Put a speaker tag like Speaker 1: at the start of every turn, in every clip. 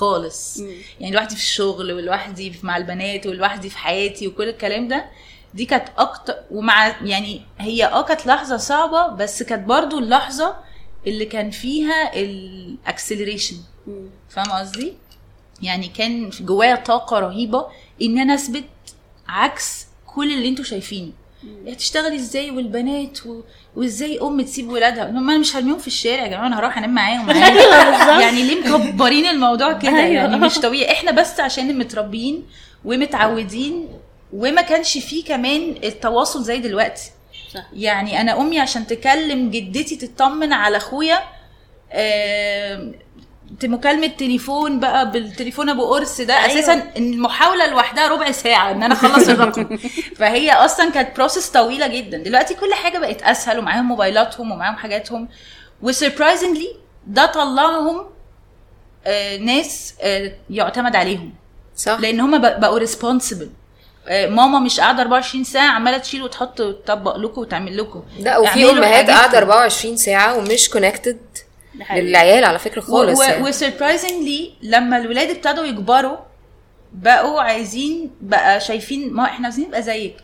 Speaker 1: خالص
Speaker 2: مم.
Speaker 1: يعني لوحدي في الشغل ولوحدي مع البنات ولوحدي في حياتي وكل الكلام ده دي كانت أكتر ومع يعني هي آه كانت لحظة صعبة بس كانت برضو اللحظة اللي كان فيها الاكسلريشن. فاهمة قصدي يعني كان جوايا طاقة رهيبة إن أنا أثبت عكس كل اللي أنتوا شايفينه هتشتغلي إزاي والبنات و... وازاي أم تسيب ولادها هم أنا مش هرميهم في الشارع يا جماعة أنا هروح أنام معاهم عادي. يعني ليه مكبرين الموضوع كده
Speaker 2: أيوة.
Speaker 1: يعني مش طبيعي إحنا بس عشان متربيين ومتعودين وما كانش فيه كمان التواصل زي دلوقتي
Speaker 2: صح.
Speaker 1: يعني أنا أمي عشان تكلم جدتي تطمن على أخويا آم، مكالمة تليفون بقى بالتليفون أبو قرص ده
Speaker 2: أيوة.
Speaker 1: أساسا إن المحاولة لوحدها ربع ساعة إن أنا أخلص الرقم. فهي أصلا كانت بروسس طويلة جدا. دلوقتي كل حاجة بقت أسهل ومعاهم موبايلاتهم ومعاهم حاجاتهم. و surprisingly ده طلعهم آه ناس آه يعتمد عليهم.
Speaker 3: صح.
Speaker 1: لأن هم بقوا responsible ماما مش قاعدة 24 ساعة عمالة تشيل وتحط وتطبق لكم وتعمل لكم.
Speaker 3: لا وفي
Speaker 1: أمهات.
Speaker 3: قاعدة 24 ساعة ومش
Speaker 2: connected.
Speaker 3: للعيال على فكرة خالص يعني.
Speaker 1: و surprisingly لما الولاد ابتدوا يكبروا بقوا عايزين بقى شايفين ما إحنا عايزين نبقى زيك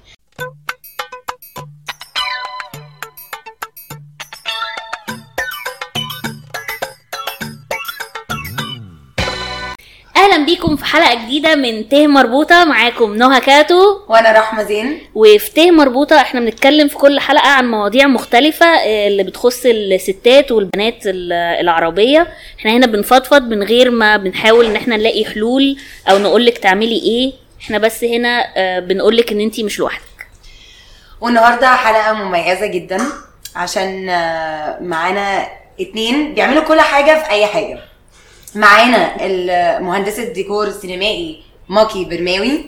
Speaker 2: بيكم في حلقة جديدة من ته مربوطة معاكم. نهى كاتو.
Speaker 4: وأنا رحمة زين.
Speaker 2: وفي ته مربوطة إحنا بنتكلم في كل حلقة عن مواضيع مختلفة آه، اللي بتخص الستات والبنات ال- العربية. إحنا هنا بنفضفض من غير ما بنحاول ان إحنا نلاقي حلول أو نقولك تعملي إيه. إحنا بس هنا آه، بنقولك ان انتي مش لوحدك.
Speaker 4: والنهاردة حلقة مميزة جدا عشان آه، معانا اتنين بيعملوا كل حاجة في أي حاجة. معانا مهندسه الديكور السينمائي ماكي برماوي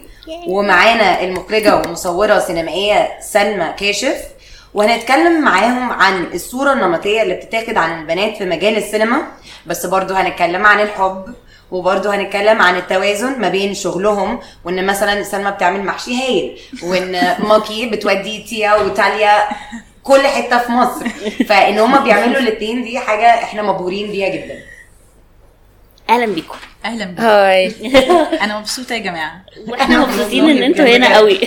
Speaker 4: ومعانا المخرجة والمصوره السينمائيه سلمى كاشف. وهنتكلم معاهم عن الصورة النمطية اللي بتتاخد عن البنات في مجال السينما بس برضو هنتكلم عن الحب وبرضه هنتكلم عن التوازن ما بين شغلهم وإن مثلا سلمى بتعمل محشي هايل وإن ماكي بتودي تيا وتاليا كل حتة في مصر. فإن هما بيعملوا الاتنين دي حاجة إحنا مبهورين بيها جدا.
Speaker 2: أهلا بيكم.
Speaker 1: أهلا بك
Speaker 3: هاي.
Speaker 1: أنا مبسوطة يا جماعة.
Speaker 2: وإحنا مبسوطين إن أنتوا هنا قوي.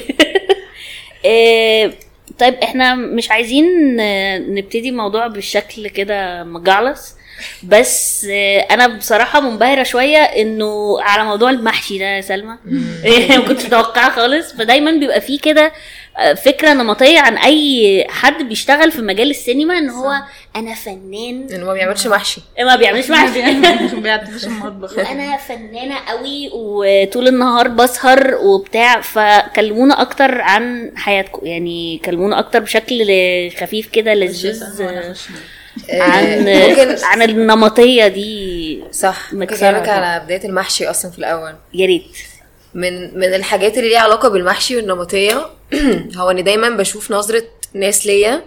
Speaker 2: آه، طيب إحنا مش عايزين آه، نبتدي الموضوع بالشكل كده مجعلص. بس أنا بصراحة منبهرة شوية انه على موضوع المحشي ده يا سلمى. ما كنتش متوقعة خالص. فدايما بيبقى فيه كده آه، فكرة نمطية عن أي حد بيشتغل في مجال السينما إن هو أنا فنان.
Speaker 3: إنه ما بيعملش محشي.
Speaker 2: ما بيعملش محشي.
Speaker 1: ما بيعتبرش المطبخ.
Speaker 2: أنا فنانة قوي وطول النهار بسهر وبتاع فكلمونا أكتر عن حياتكم. يعني كلمونا أكتر بشكل خفيف كده لذيذ. عن
Speaker 3: ممكن
Speaker 2: عن النمطية دي
Speaker 3: صح ممكن
Speaker 2: كده.
Speaker 3: على بداية المحشي أصلا في الأول.
Speaker 2: يا ريت.
Speaker 3: من من الحاجات اللي ليها علاقة بالمحشي والنمطية هو ان دايما بشوف نظرة ناس ليا.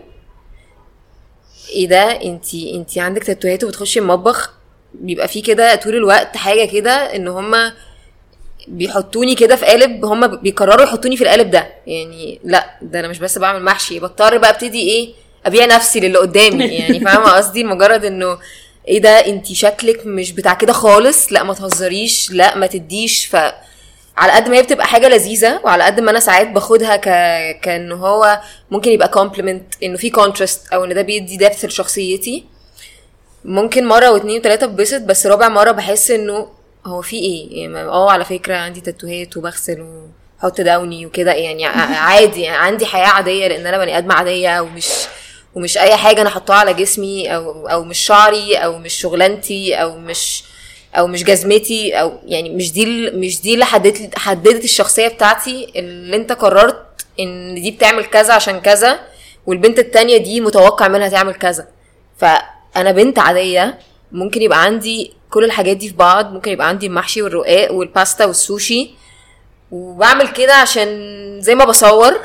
Speaker 3: إيه ده؟ انتي انتي عندك تاتوهات وبتخشي المطبخ بيبقى فيه كده طول الوقت حاجة كده إن هما بيحطوني كده في قالب هما بيقرروا يحطوني في القالب ده. يعني لأ ده أنا مش بس بعمل محشي بضطر بقى أبتدي إيه ابيع نفسي للي قدامي. يعني فاهمة قصدي؟ مجرد إنه إيه ده؟ انتي شكلك مش بتاع كده خالص. لا ما تهزريش. لا ما تديش. ف على قد ما هي بتبقى حاجة لذيذة وعلى قد ما أنا ساعات باخدها ك كإن هو ممكن يبقى compliment إنه في contrast أو إن ده بيدي depth لشخصيتي. ممكن مرة واتنين وتلاتة اتبسط بس رابع مرة بحس إنه هو في إيه؟ يعني آه على فكرة عندي تاتوهات وبغسل وحط Downy وكده. يعني عادي. يعني عندي حياة عادية لأن أنا بني ادمه عادية ومش ومش أي حاجة أنا احطها على جسمي أو أو مش شعري أو مش شغلانتي أو مش أو مش جزمتي أو يعني مش دي مش دي اللي حددت حددت الشخصية بتاعتي اللي أنت قررت إن دي بتعمل كذا عشان كذا والبنت التانية دي متوقع منها تعمل كذا. فأنا بنت عادية ممكن يبقى عندي كل الحاجات دي في بعض ممكن يبقى عندي المحشي والرقاق والباستا والسوشي. وبعمل كده عشان زي ما بصور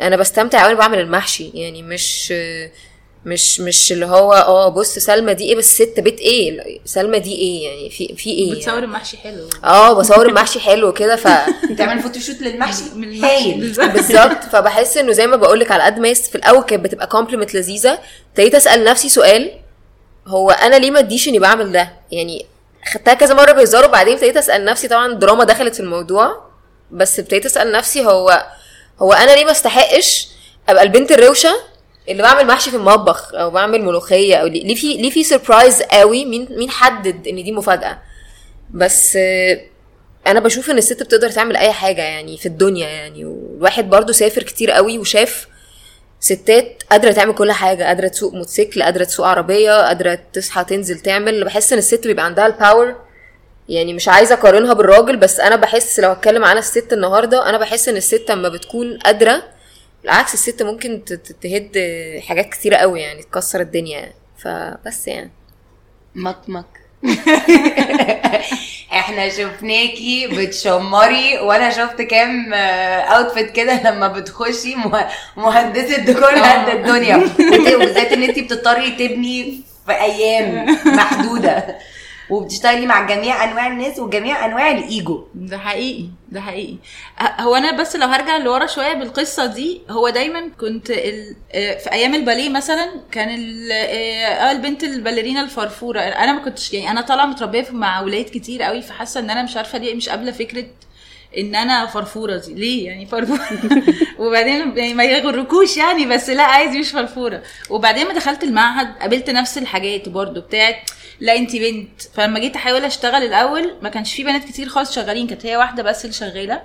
Speaker 3: أنا بستمتع قوي بعمل المحشي يعني مش مش مش اللي هو آه بص سلمى دي إيه بس ست بيت إيه؟ لا، سلمى دي إيه؟ يعني في في إيه
Speaker 1: بتصور
Speaker 3: يعني.
Speaker 1: المحشي حلو.
Speaker 3: آه بصور المحشي حلو كده ف
Speaker 4: بتعمل photoshoot للمحشي.
Speaker 1: من المحشي.
Speaker 4: هايل.
Speaker 1: بالظبط.
Speaker 3: فبحس إنه زي ما بقول لك على قد ما في الأول كانت بتبقى compliment لذيذة. ابتديت أسأل نفسي سؤال هو أنا ليه ما اديش إني بعمل ده؟ يعني خدتها كذا مرة بهزار وبعدين ابتديت أسأل نفسي طبعا دراما دخلت في الموضوع. بس ابتديت أسأل نفسي هو هو أنا ليه ما استحقش أبقى البنت الروشة اللي بعمل محشي في المطبخ أو بعمل ملوخية أو ليه في ليه في surprise قوي؟ مين مين حدد إن دي مفاجأة؟ بس أنا بشوف إن الست بتقدر تعمل أي حاجة يعني في الدنيا يعني والواحد برضو سافر كتير قوي وشاف ستات قادرة تعمل كل حاجة قادرة تسوق موتوسيكل قادرة تسوق عربية قادرة تصحى تنزل تعمل. بحس إن الست بيبقى عندها ال power يعني مش عايزة أقارنها بالراجل بس أنا بحس لو اتكلم عن الست النهارده أنا بحس إن الست لما بتكون قادرة بالعكس الست ممكن تهد حاجات كتيرة قوي يعني تكسر الدنيا يعني. فبس يعني.
Speaker 4: مكمك إحنا شفناكي بتشمري وأنا شفت كام outfit كده لما بتخشي مه- مهندسة ديكور قد الدنيا. وت- وبالذات إن انت بتضطري تبني في أيام محدودة. وبتشتغلي مع جميع أنواع الناس وجميع أنواع الإيجو.
Speaker 1: ده حقيقي ده حقيقي. هو أنا بس لو هرجع لورا شوية بالقصة دي هو دايما كنت ال... آه، في أيام الباليه مثلا كان ال... آه آه، البنت الباليرينا الفرفورة. أنا ما كنتش يعني أنا طالعة متربية مع أولاد كتير قوي فحاسة إن أنا مش عارفة ليه مش قابلة فكرة إن أنا فرفورة دي. ليه يعني فرفورة؟ وبعدين يعني ما يغركوش يعني بس لا عادي مش فرفورة. وبعدين ما دخلت المعهد قابلت نفس الحاجات برضو بتاعت لا انت بنت. فلما جيت أحاول أشتغل الأول ما كانش في بنات كتير خالص شغالين كانت هي واحدة بس اللي شغالة.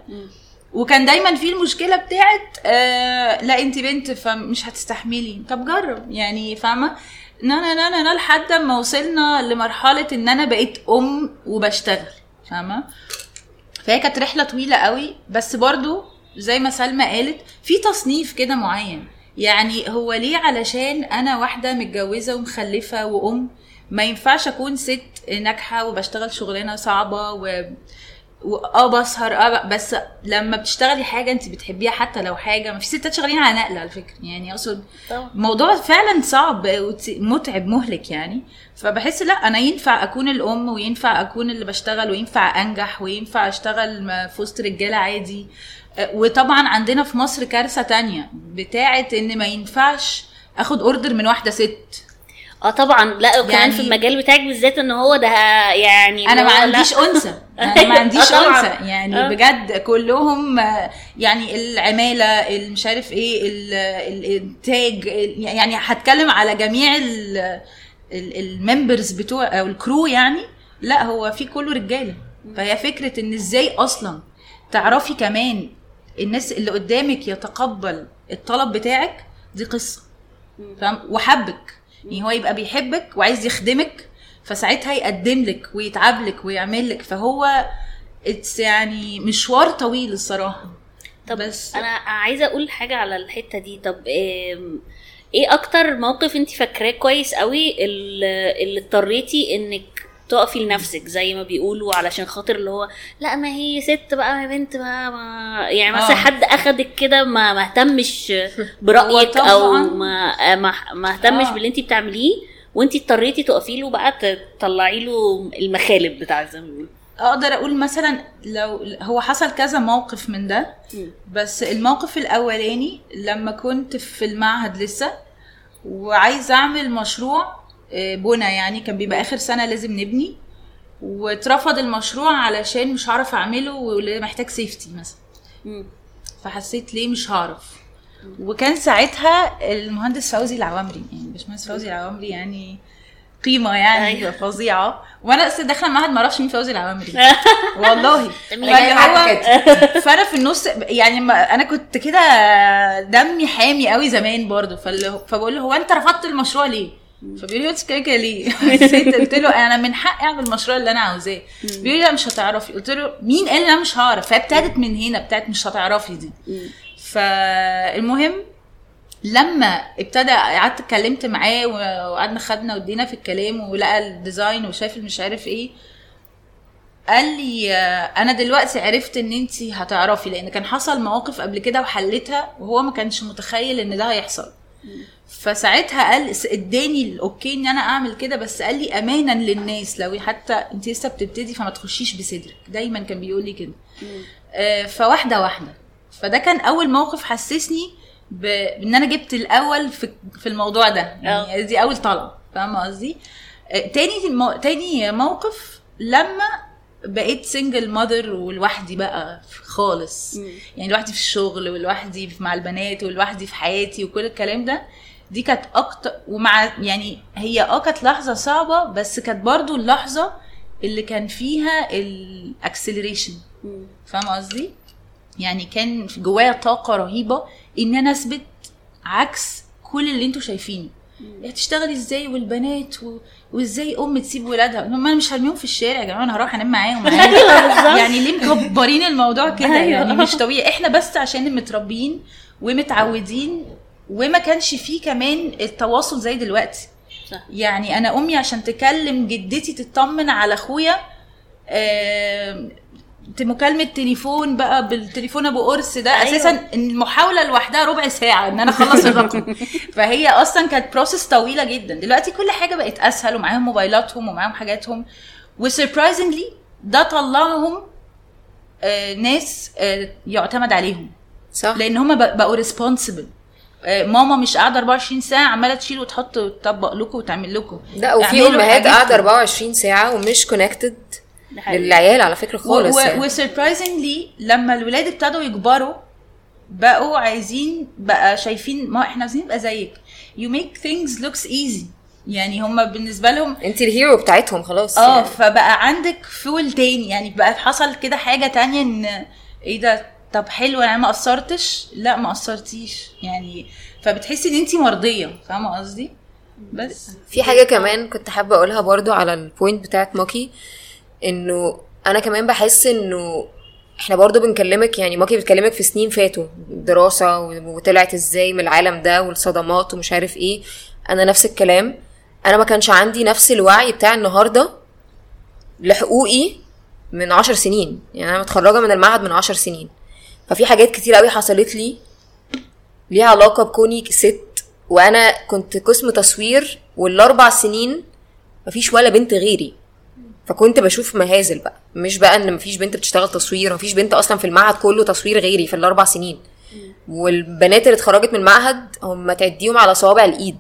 Speaker 1: وكان دايما في المشكلة بتاعت آه لا انت بنت فمش هتستحملي. طب جرب يعني فاهمة؟ نا نا نا نا نا لحد ما وصلنا لمرحلة إن أنا بقيت أم وبشتغل فاهمة؟ فهي كانت رحلة طويلة قوي. بس برضو زي ما سلمى قالت في تصنيف كده معين. يعني هو ليه علشان أنا واحدة متجوزة ومخلفة وأم؟ ما ينفعش أكون ست ناجحة وبشتغل شغلانة صعبة و واه بسهر آه بس لما بتشتغلي حاجة أنت بتحبيها حتى لو حاجة ما في ستات شغالين على نقل على فكرة. يعني أقصد
Speaker 2: طبعا.
Speaker 1: موضوع فعلا صعب متعب مهلك يعني. فبحس لا أنا ينفع أكون الأم وينفع أكون اللي بشتغل وينفع أنجح وينفع أشتغل في وسط رجالة عادي. أه، وطبعا عندنا في مصر كارثة تانية بتاعة إن ما ينفعش أخد اوردر من واحدة ست.
Speaker 2: آه طبعا. لا وكمان
Speaker 1: يعني-
Speaker 2: في المجال بتاعك بالذات إن هو ده يعني
Speaker 1: أنا ما. عنديش أنثى. أنا ما عنديش
Speaker 2: طبعاً.
Speaker 1: أنثى. يعني
Speaker 2: آه.
Speaker 1: بجد كلهم يعني العمالة مش عارف إيه ال- الإنتاج ال- يعني هتكلم على جميع الممبرز بتوع أو الكرو يعني. لا هو في كله رجالة. فهي فكرة إن إزاي أصلا تعرفي كمان الناس اللي قدامك يتقبل الطلب بتاعك دي قصة. فاهم وحبك. يعني هو يبقى بيحبك وعايز يخدمك فساعتها يقدم لك ويتعب لك ويعمل لك. فهو اتس يعني مشوار طويل الصراحة.
Speaker 2: طب
Speaker 1: بس-
Speaker 2: أنا عايزة أقول حاجة على الحتة دي. طب إيه أكتر موقف انت فاكراه كويس قوي اللي اضطريتي إنك تقفي لنفسك زي ما بيقولوا علشان خاطر اللي هو لا ما هي ست بقى ما بنت بقى ما يعني مثلا
Speaker 1: آه.
Speaker 2: حد أخدك كده ما ما اهتمش برأيك
Speaker 1: أو.
Speaker 2: ما ما اهتمش
Speaker 1: آه.
Speaker 2: باللي انت بتعمليه وانت اضطريتي تقفي له بقى تطلعي له المخالب بتاعك زي ما بيقولوا
Speaker 1: أقدر أقول مثلا لو هو حصل كذا موقف من ده. بس الموقف الأولاني لما كنت في المعهد لسه وعايزة أعمل مشروع بنا يعني كان بيبقى آخر سنة لازم نبني واترفض المشروع علشان مش هعرف أعمله ومحتاج سيفتي مثلا. فحسيت ليه مش هعرف. وكان ساعتها المهندس فوزي العوامري يعني باشمهندس فوزي العوامري يعني قيمة يعني
Speaker 2: أيوة.
Speaker 1: فظيعة. وأنا لسه داخلة المعهد ما أعرفش مين فوزي العوامري. والله. هو فأنا في النص يعني ما أنا كنت كده دمي حامي قوي زمان برضو هو- فبقول له هو أنت رفضت المشروع ليه؟ فبيقول لي قلت كده كده ليه؟ حسيت قلت له أنا من حقي اعمل المشروع اللي أنا عاوزاه. بيقول لي لا مش هتعرفي. قلت له مين قال إن أنا مش هعرف؟ فابتدت من هنا بتاعت مش هتعرفي دي. فالمهم لما ابتدى قعدت اتكلمت معاه وقعدنا خدنا ودينا في الكلام ولقى ال design وشاف مش عارف إيه قال لي أنا دلوقتي عرفت إن أنت هتعرفي لأن كان حصل مواقف قبل كده وحلتها وهو ما كانش متخيل إن ده هيحصل. فساعتها قال اداني ال okay ان أنا اعمل كده بس قال لي امانا للناس. لو حتى انت لسه بتبتدي فما تخشيش بصدرك. دايما كان بيقول لي كده. آه، فواحدة واحدة. فده كان أول موقف حسسني بإن أنا جبت الأول في في الموضوع ده. يعني دي أول طلب. فاهمة قصدي؟ آه، تاني. تاني موقف لما بقيت سنجل ماذر ولوحدي بقى خالص. يعني لوحدي في الشغل ولوحدي مع البنات ولوحدي في حياتي وكل الكلام ده. دي كانت أكتر ومع يعني هي آه كانت لحظة صعبة بس كانت برضو اللحظة اللي كان فيها الاكسلريشن فاهم قصدي؟ يعني كان جوايا طاقة رهيبة إن أنا أثبت عكس كل اللي أنتوا شايفينه. هتشتغلي إزاي والبنات و... وإزاي أم تسيب ولادها؟ هم أنا مش هرميهم في الشارع يا جماعة أنا هروح أنام معاهم عادي. يعني ليه مكبرين الموضوع كده؟
Speaker 2: أيوة.
Speaker 1: يعني مش طبيعي. إحنا بس عشان متربيين ومتعودين وما كانش فيه كمان التواصل زي دلوقتي.
Speaker 2: صح.
Speaker 1: يعني أنا أمي عشان تكلم جدتي تطمن على أخويا آم، مكالمة تليفون بقى بالتليفون أبو قرص ده
Speaker 2: أيوة.
Speaker 1: أساسا إن المحاولة لوحدها ربع ساعة إن أنا أخلص الرقم. فهي أصلا كانت process طويلة جدا. دلوقتي كل حاجة بقت أسهل ومعاهم موبايلاتهم ومعاهم حاجاتهم. و surprisingly ده طلعهم آه ناس آه يعتمد عليهم.
Speaker 3: صح.
Speaker 1: لأن هم بقوا responsible ماما مش قاعدة 24 ساعة عمالة تشيل وتحط وتطبق لكم وتعمل لكم
Speaker 3: لا وفي
Speaker 1: أمهات.
Speaker 3: قاعدة 24 ساعة ومش
Speaker 2: connected.
Speaker 3: للعيال على فكرة خالص يعني.
Speaker 1: و surprisingly لما الولاد ابتدوا يكبروا بقوا عايزين بقى شايفين ما إحنا عايزين نبقى زيك you make things looks easy يعني هم بالنسبة لهم
Speaker 3: أنت ال hero بتاعتهم خلاص
Speaker 1: آه
Speaker 3: يعني.
Speaker 1: فبقى عندك role تاني يعني بقى حصل كده حاجة تانية إن إيه ده طب حلو أنا ما قصرتش؟ لا ما قصرتيش. يعني فبتحسي إن انت مرضية فاهمة قصدي؟ بس.
Speaker 3: في حاجة كمان كنت حابة أقولها برضو على البوينت بتاعت ماكي إنه أنا كمان بحس إنه إحنا برضو بنكلمك يعني ماكي بتكلمك في سنين فاتوا دراسة وطلعت إزاي من العالم ده والصدمات ومش عارف إيه. أنا نفس الكلام. أنا ما كانش عندي نفس الوعي بتاع النهاردة لحقوقي من عشر سنين. يعني أنا متخرجة من المعهد من عشر سنين. ففي حاجات كتير قوي حصلت لي ليها علاقة بكوني ست وأنا كنت قسم تصوير والأربع سنين مفيش ولا بنت غيري. فكنت بشوف مهازل بقى مش بقى إن مفيش بنت بتشتغل تصوير مفيش بنت أصلا في المعهد كله تصوير غيري في الأربع سنين. والبنات اللي اتخرجت من المعهد هم تعديهم على صوابع الإيد.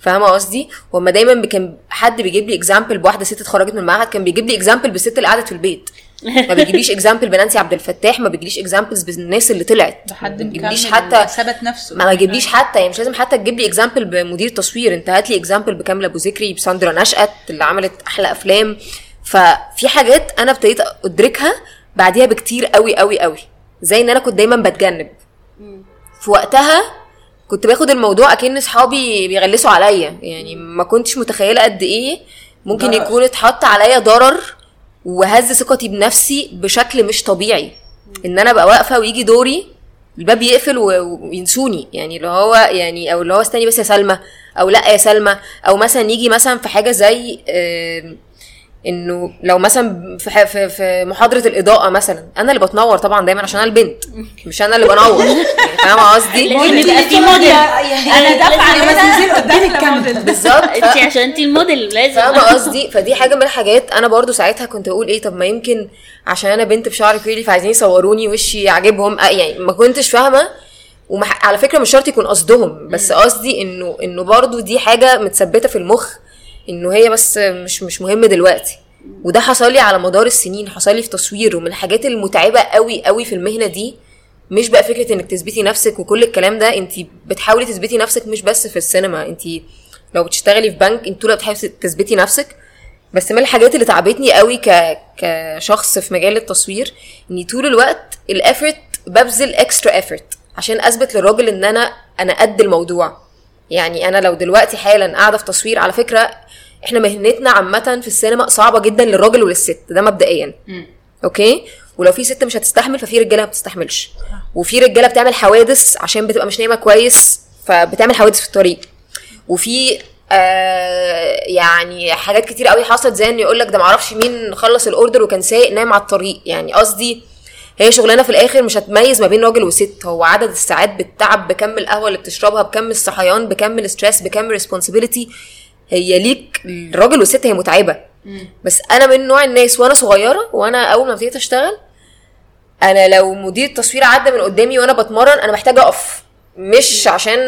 Speaker 3: فاهمة قصدي؟ وما دايما كان حد بيجيب لي example بواحدة ست اتخرجت من المعهد كان بيجيب لي example بالست اللي قعدت في البيت. ما بيجيبليش example بنانسي عبد الفتاح ما بيجيبليش examples بالناس اللي طلعت. ما بيجيبليش
Speaker 1: مكمل
Speaker 3: حتى
Speaker 1: ثبت نفسه.
Speaker 3: ما يجيبليش حتى يعني مش لازم حتى تجيب لي example بمدير تصوير انت هات لي example بكاملة أبو ذكري بساندرا نشأت اللي عملت أحلى أفلام. ففي حاجات أنا ابتديت أدركها بعديها بكتير قوي قوي قوي زي إن أنا كنت دايما بتجنب. في وقتها كنت باخد الموضوع أكن أصحابي بيغلسوا عليا. يعني ما كنتش متخيلة قد إيه ممكن. يكون اتحط عليا ضرر وهز ثقتي بنفسي بشكل مش طبيعي. إن أنا أبقى واقفة ويجي دوري الباب يقفل وينسوني. يعني اللي هو يعني أو اللي هو استني بس يا سلمى أو لأ يا سلمى. أو مثلا يجي مثلا في حاجة زي آم، إنه لو مثلا في في في محاضرة الإضاءة مثلا أنا اللي بتنور طبعا دايما عشان أنا البنت مش أنا اللي بنور. يعني فاهمة قصدي؟
Speaker 2: لازم يبقى في موديل.
Speaker 1: أنا دافعه هنا
Speaker 4: تنزل قدام الكاميرا.
Speaker 3: بالظبط.
Speaker 2: انت عشان انت الموديل لازم.
Speaker 3: فاهمة قصدي؟ فدي حاجة من الحاجات أنا برضو ساعتها كنت بقول إيه طب ما يمكن عشان أنا بنت بشعر curly فعايزين يصوروني وشي عاجبهم يعني ما كنتش فاهمة. ومح... على فكرة مش شرط يكون قصدهم بس قصدي إنه إنه برضو دي حاجة متثبتة في المخ. إنه هي بس مش مش مهم دلوقتي. وده حصل لي على مدار السنين حصل لي في تصوير ومن الحاجات المتعبة قوي قوي في المهنة دي مش بقى فكرة إنك تثبتي نفسك وكل الكلام ده انت بتحاولي تثبتي نفسك مش بس في السينما. انت لو بتشتغلي في بنك انت طول بتحاولي تثبتي نفسك. بس من الحاجات اللي تعبتني قوي ك... كشخص في مجال التصوير إني طول الوقت ال effort ببذل extra effort عشان أثبت للراجل إن أنا أنا قد الموضوع. يعني أنا لو دلوقتي حالا قاعدة في تصوير على فكرة إحنا مهنتنا عامة في السينما صعبة جدا للراجل وللست ده مبدئيا. okay؟ ولو في ست مش هتستحمل ففي رجالة ما بتستحملش. وفي رجالة بتعمل حوادث عشان بتبقى مش نايمة كويس فبتعمل حوادث في الطريق. وفي آه يعني حاجات كتير قوي حصلت زي إن يقول لك ده معرفش مين خلص ال order وكان سايق نايم على الطريق. يعني قصدي هي شغلانة في الآخر مش هتميز ما بين راجل وست هو عدد الساعات بالتعب بكم القهوة اللي بتشربها بكم الصحيان بكم ال stress بكم ال responsibility هي ليك الراجل والست هي متعبة. بس أنا من نوع الناس وأنا صغيرة وأنا أول ما ابتديت أشتغل أنا لو مدير تصوير عدى من قدامي وأنا بتمرن أنا محتاجة أقف. مش عشان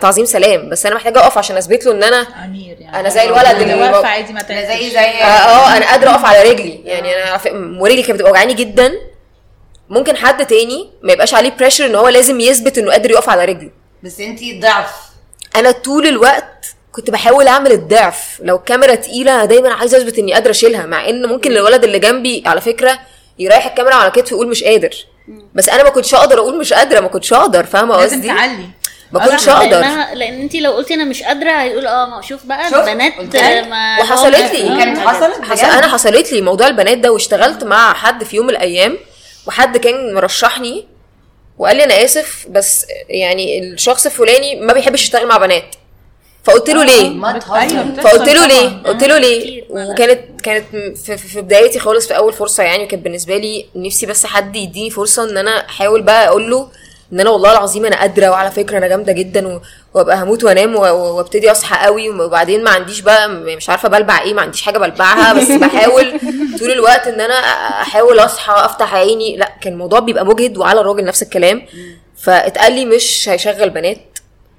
Speaker 3: تعظيم سلام بس أنا محتاجة أقف عشان أثبت له إن أنا
Speaker 1: أمير يعني.
Speaker 3: أنا زي الولد اللي واقفة
Speaker 1: عادي ما أنا.
Speaker 4: زي زي
Speaker 3: آه آه، أنا قادرة أقف على رجلي. يعني أنا ورجلي كانت بتبقى وجعاني جدا. ممكن حد تاني ما يبقاش عليه بريشر إن هو لازم يثبت إنه قادر يقف على رجله.
Speaker 4: بس أنتي ضعف.
Speaker 3: أنا طول الوقت كنت بحاول أعمل الضعف لو الكاميرا تقيلة دايما عايزة أثبت إني قادرة أشيلها مع إن ممكن الولد اللي جنبي على فكرة يريح الكاميرا على كتفه ويقول مش قادر بس أنا ما كنتش أقدر أقول مش قادرة ما كنتش أقدر فاهمة
Speaker 1: لازم
Speaker 3: قصدي
Speaker 1: تعلي
Speaker 3: ما كنتش
Speaker 1: لا،
Speaker 2: أقدر لأن انت لو قلتي أنا مش قادرة هيقول آه ما شوف بقى
Speaker 4: شوف،
Speaker 2: البنات. ما
Speaker 3: وحصلت لي.
Speaker 4: كانت. حصلت
Speaker 3: حصل. أنا حصلت لي موضوع البنات ده واشتغلت مع حد في يوم من الأيام وحد كان مرشحني وقال لي أنا آسف بس يعني الشخص الفلاني ما بيحبش يشتغل مع بنات فقلت له ليه.
Speaker 1: أيوة.
Speaker 3: فقلت له. ليه قلت له ليه. وكانت كانت في, في بدايتي خالص في أول فرصة يعني وكانت بالنسبة لي نفسي بس حد يديني فرصة إن أنا أحاول بقى أقول له إن أنا والله العظيم أنا قادرة وعلى فكرة أنا جامدة جدا وأبقى هموت وأنام وأبتدي أصحى قوي وبعدين ما عنديش بقى مش عارفة بلبع إيه ما عنديش حاجة بلبعها بس بحاول طول الوقت إن أنا أحاول أصحى أفتح عيني لا كان الموضوع بيبقى مجهد وعلى الراجل نفس الكلام فاتقال لي مش هيشغل بنات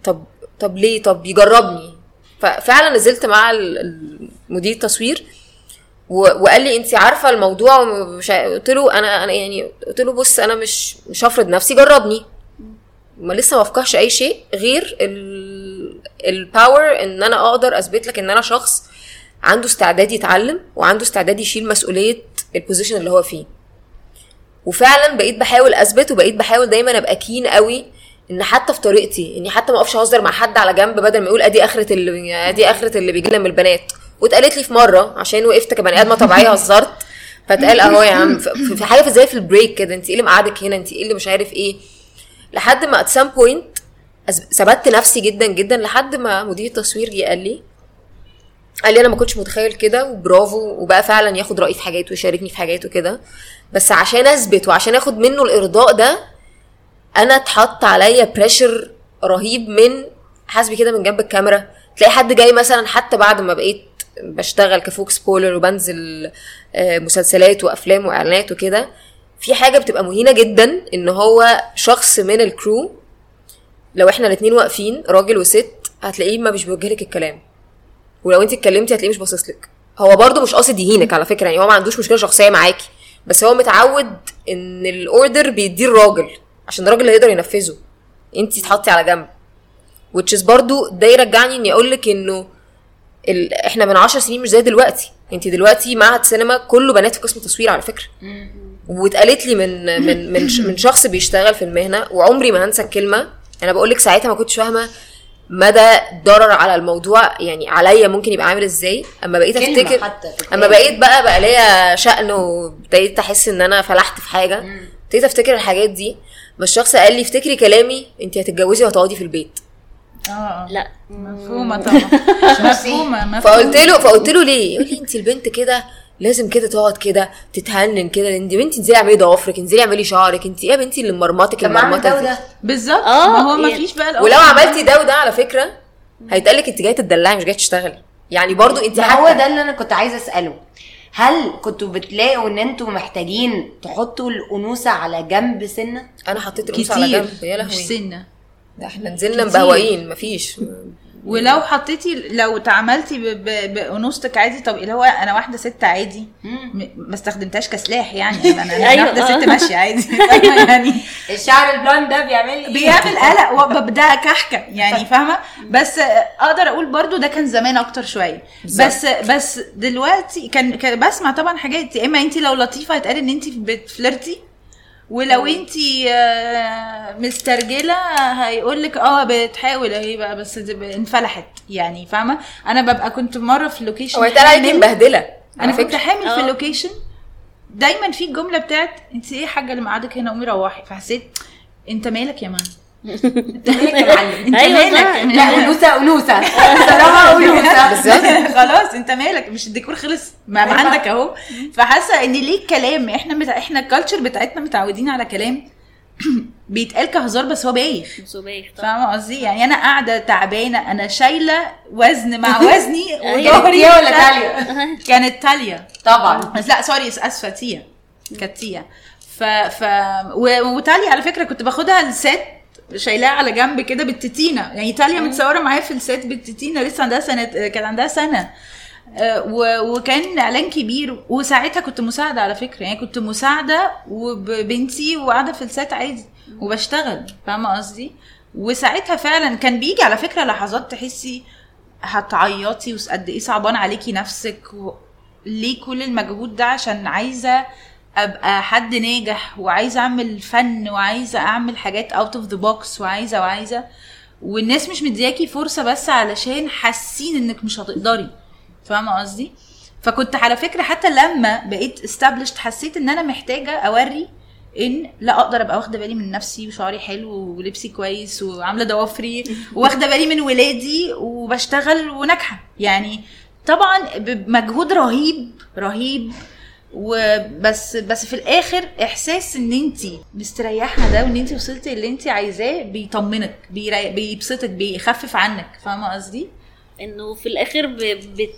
Speaker 3: طب طب ليه؟ طب يجربني. ففعلا نزلت مع مدير التصوير وقال لي انت عارفة الموضوع ومش قلت له أنا أنا يعني قلت له بص أنا مش مش هفرض نفسي جربني. ما لسه ما افكرش أي شيء غير ال power إن أنا أقدر أثبت لك إن أنا شخص عنده استعداد يتعلم وعنده استعداد يشيل مسؤولية ال position اللي هو فيه. وفعلا بقيت بحاول أثبت وبقيت بحاول دايما أبقى keen قوي إن حتى في طريقتي إني حتى ما أقفش أهزر مع حد على جنب بدل ما يقول أدي آخرة اللي أدي آخرة اللي بيجي لنا من البنات. واتقالت لي في مرة عشان وقفت كبني آدمة طبيعية هزرت. فاتقال أهو يا عم في حاجة في زي في ال break كده انت إيه اللي مقعدك هنا؟ انت إيه اللي مش عارف إيه؟ لحد ما at some point ثبت نفسي جدا جدا لحد ما مدير التصوير جه قال لي قال لي أنا ما كنتش متخيل كده وبرافو وبقى فعلا ياخد رأيي في حاجات ويشاركني في حاجات وكده. بس عشان أثبت وعشان آخد منه الإرضاء ده أنا اتحط عليا pressure رهيب من حاسبي كده من جنب الكاميرا. تلاقي حد جاي مثلا حتى بعد ما بقيت بشتغل ك focus puller وبنزل آه، مسلسلات وأفلام وإعلانات وكده في حاجة بتبقى مهينة جدا إن هو شخص من ال crew لو إحنا الاتنين واقفين راجل وست هتلاقيه ما مش بيوجه لك الكلام. ولو انت اتكلمتي هتلاقيه مش باصص لك. هو برضه مش قاصد يهينك على فكرة يعني هو ما عندوش مشكلة شخصية معاكي بس هو متعود إن الاوردر بيديه الراجل. عشان الراجل اللي هيقدر ينفذه. انت تحطي على جنب. Which is برضو ده يرجعني اني أقول لك انه ال... إحنا من عشر سنين مش زي دلوقتي. انت دلوقتي معهد سينما كله بنات في قسم تصوير على فكرة. واتقالت لي من من من ش- من شخص بيشتغل في المهنة وعمري ما هنسى الكلمة. أنا بقول لك ساعتها ما كنتش فاهمة مدى ضرر على الموضوع يعني عليا ممكن يبقى عامل إزاي. أما بقيت افتكر. أما بقيت بقى بقى ليا شأن وابتديت أحس إن أنا فلحت في حاجة. ابتديت أفتكر الحاجات دي. بس الشخص قال لي افتكري كلامي انت هتتجوزي وهتقعدي في البيت.
Speaker 1: آه.
Speaker 2: لا.
Speaker 1: مفهومة طبعا. مفهومة مفهومة.
Speaker 3: فقلت له فقلت له ليه؟ يقول لي انت البنت كده لازم كده تقعد كده تتهنن كده انت بنتي انزلي اعملي ضوافرك انزلي اعملي شعرك انت إيه يا بنتي اللي مرمطك
Speaker 4: ما
Speaker 3: المرمطه
Speaker 1: بالظبط.
Speaker 2: آه،
Speaker 1: ما هو ما
Speaker 2: يعني-
Speaker 1: فيش بقى
Speaker 3: ولو عملتي ده وده على فكرة هيتقال لك انت جاية تدلعي مش جاية تشتغلي. يعني برضو انت
Speaker 4: ما هو ده اللي أنا كنت عايزة أسأله. هل كنتوا بتلاقوا إن أنتوا محتاجين تحطوا الأنوثة على جنب سنة؟
Speaker 3: أنا حطيت القمص على
Speaker 1: كتير.
Speaker 3: جنب. يا
Speaker 1: مش
Speaker 3: لهوي
Speaker 1: سنة.
Speaker 3: ده إحنا نزلنا
Speaker 1: كتير.
Speaker 3: مبهوقين مفيش.
Speaker 1: ولو حطيتي لو ب- بأنوثتك عادي طب اللي هو أنا واحدة ست عادي. ما استخدمتهاش كسلاح يعني أنا أنا
Speaker 2: أيوة، واحدة.
Speaker 1: ست ماشية عادي. يعني
Speaker 4: الشعر ال blonde ده بيعمل إيه؟
Speaker 1: بيعمل قلق وببدا كحكة يعني فاهمة؟ بس أقدر أقول برضو ده كان زمان أكتر شوية. بس بس دلوقتي كان, كان بسمع طبعا حاجات يا إما انت لو لطيفة هيتقال إن انت بتفلرتي ولو انت مسترجلة هيقول لك آه بتحاول أهي بقى بس انفلحت. يعني فاهمة؟ أنا ببقى كنت مرة في
Speaker 3: ال location هو
Speaker 1: حامل. مبهدلة
Speaker 3: أنا
Speaker 1: كنت حامل في
Speaker 2: آه.
Speaker 1: ال location دايما في الجملة بتاعت انت إيه حاجة اللي مقعدك هنا؟ قومي روحي. فحسيت انت مالك يا مان؟
Speaker 4: انت مالك يا معلم؟
Speaker 1: انت
Speaker 2: أيوة
Speaker 1: مالك؟
Speaker 4: لا؟ أنوثة أنوثة. بصراحه
Speaker 3: أنوثة.
Speaker 1: خلاص انت مالك؟ مش الديكور خلص. ما ما عندك أهو. فحاسة إن ليه الكلام إحنا متع... إحنا الكالتشر بتاعتنا متعودين على كلام بيتقال كهزار بس هو بايخ.
Speaker 2: زبيخ طبعا.
Speaker 1: فاهمة قصدي؟ يعني أنا قاعدة تعبانة أنا شايلة وزن مع وزني
Speaker 2: أيوة.
Speaker 1: وظهري
Speaker 4: تيا ولا تاليا؟
Speaker 1: كانت تاليا.
Speaker 4: طبعا.
Speaker 1: بس لا سوري آسفة تيا. كانت تيا. ف ف. وتاليا على فكرة كنت باخدها الست شايلاها على جنب كده بالتتينة. يعني تاليا متصورة معايا في السيت بالتتينة لسه عندها سنة كان عندها سنة. آه، وكان إعلان كبير وساعتها كنت مساعدة على فكرة. يعني كنت مساعدة وبنتي وقاعدة في السات عادي وبشتغل فاهمة قصدي؟ وساعتها فعلا كان بيجي على فكرة لحظات تحسي هتعيطي وقد إيه صعبان عليكي نفسك و... ليه كل المجهود ده؟ عشان عايزة أبقى حد ناجح وعايزة أعمل فن وعايزة أعمل حاجات out of the box وعايزة وعايزة. والناس مش مدياكي فرصة بس علشان حاسين إنك مش هتقدري. فاهمة قصدي؟ فكنت على فكرة حتى لما بقيت established حسيت إن أنا محتاجة أوري إن لا أقدر أبقى واخدة بالي من نفسي وشعري حلو ولبسي كويس وعاملة ضوافري واخدة بالي من ولادي وبشتغل وناجحة. يعني طبعا بمجهود رهيب رهيب. وبس بس في الآخر إحساس إن أنت مستريحة ده وإن أنت وصلتي اللي أنت عايزاه بيطمنك بيبسطك بيخفف عنك. فاهمة قصدي؟
Speaker 2: إنه في الآخر بت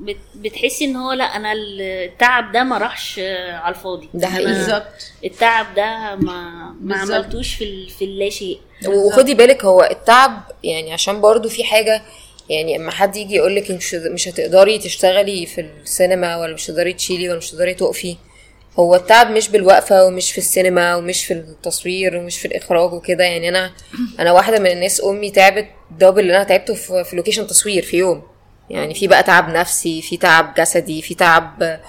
Speaker 2: بت بتحسي إن هو لأ أنا التعب ده ما راحش على الفاضي.
Speaker 3: ده
Speaker 1: بالظبط.
Speaker 2: التعب ده ما ما. عملتوش في ال- في اللا شيء.
Speaker 3: وخدي بالك هو التعب يعني عشان برضو في حاجة يعني اما حد يجي يقول لك مش هتقدري تشتغلي في السينما ولا مش هتقدري تشيلي ولا مش هتقدري تقفي. هو التعب مش بالوقفة ومش في السينما ومش في التصوير ومش في الإخراج وكده. يعني أنا أنا واحدة من الناس أمي تعبت double اللي أنا تعبته في, في location تصوير في يوم. يعني في بقى تعب نفسي في تعب جسدي في تعب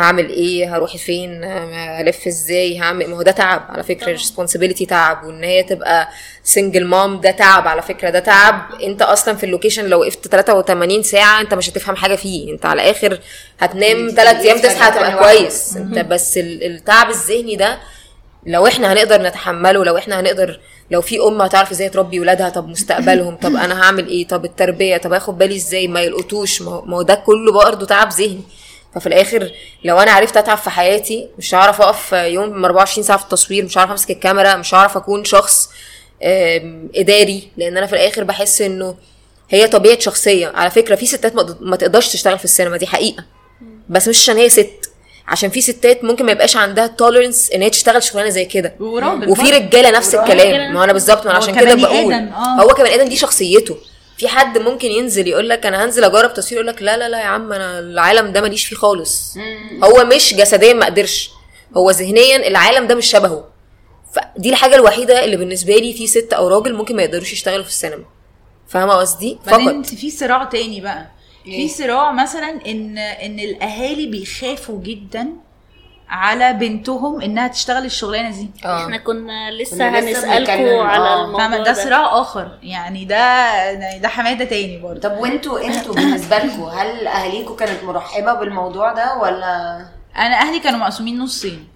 Speaker 3: هعمل إيه؟ هروح فين؟ هلف إزاي؟ هعمل ما هو ده تعب على فكرة responsibility تعب وإن هي تبقى single mom ده تعب على فكرة ده تعب. أنت أصلا في اللوكيشن لو وقفت 83 ساعة أنت مش هتفهم حاجة فيه. أنت على آخر هتنام
Speaker 4: انت
Speaker 3: 3
Speaker 4: أيام
Speaker 3: تصحى هتبقى. كويس. أنت بس ال- التعب الذهني ده لو إحنا هنقدر نتحمله لو إحنا هنقدر لو في ام هتعرف إزاي تربي ولادها طب مستقبلهم طب أنا هعمل إيه؟ طب التربية طب آخد بالي إزاي؟ ما يلقطوش. ما هو ده كله برضه تعب ذهني. ففي الآخر لو أنا عرفت أتعب في حياتي مش هعرف أقف يوم 24 ساعة في التصوير مش هعرف أمسك الكاميرا مش هعرف أكون شخص إداري لأن أنا في الآخر بحس إنه هي طبيعة شخصية. على فكرة في ستات ما- تقدرش تشتغل في السينما دي حقيقة. بس مش عشان هي ست. عشان في ستات ممكن ما يبقاش عندها توليرنس إن هي تشتغل شغلانة زي كده. وفي. رجالة نفس. الكلام. ما أنا بالظبط ما
Speaker 1: هو
Speaker 3: عشان كده بقول.
Speaker 1: آه.
Speaker 3: هو كمان آدم دي شخصيته. في حد ممكن ينزل يقول لك أنا هنزل أجرب تصوير يقول لك لا لا لا يا عم أنا العالم ده ماليش فيه خالص. هو مش جسديا ما قدرش. هو ذهنيا العالم ده مش شبهه. فدي الحاجة الوحيدة اللي بالنسبة لي في ست أو راجل ممكن ما يقدروش يشتغلوا في السينما. فاهمة قصدي؟ فقط.
Speaker 1: في صراع تاني بقى. في صراع مثلا إن إن الأهالي بيخافوا جدا على بنتهم إنها تشتغل الشغلانة دي.
Speaker 2: إحنا
Speaker 3: آه
Speaker 2: كنا لسه
Speaker 4: كنا لسه
Speaker 2: هنسالكم على
Speaker 4: آه.
Speaker 2: الموضوع
Speaker 1: ده صراع آخر. يعني ده ده حماده تاني برضه.
Speaker 4: طب وانتوا أنتوا بالنسبة لكم هل أهاليكم كانت مرحبة بالموضوع ده ولا؟
Speaker 1: أنا أهلي كانوا مقسومين نصين.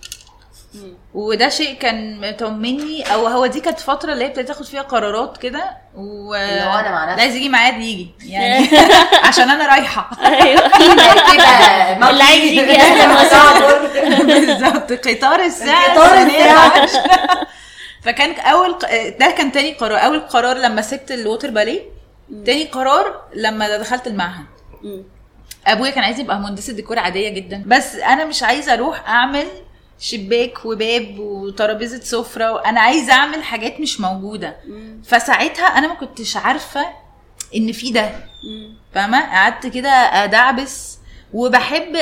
Speaker 1: وده شيء كان مطمني أو هو دي كانت فترة اللي هي ابتديت تاخد فيها قرارات كده و
Speaker 4: اللي هو أنا مع نفسي.
Speaker 1: لا عايز يجي معايا يجي يعني عشان أنا رايحة
Speaker 2: أيوه
Speaker 4: كده
Speaker 2: اللي عايز يجي أهلا وسهلا
Speaker 1: بالظبط قطار الساعة
Speaker 4: قطار.
Speaker 1: العاشرة. فكان أول ده كان تاني قرار أول قرار لما سبت الووتر باليه تاني قرار لما دخلت المعهد. أبويا كان عايز يبقى مهندسه ديكور عادية جدا بس أنا مش عايزة أروح أعمل شباك وباب وترابيزة سفرة وأنا عايزة أعمل حاجات مش موجودة. فساعتها أنا ما كنتش عارفة إن في ده. فاهمة؟ قعدت كده أدعبس وبحب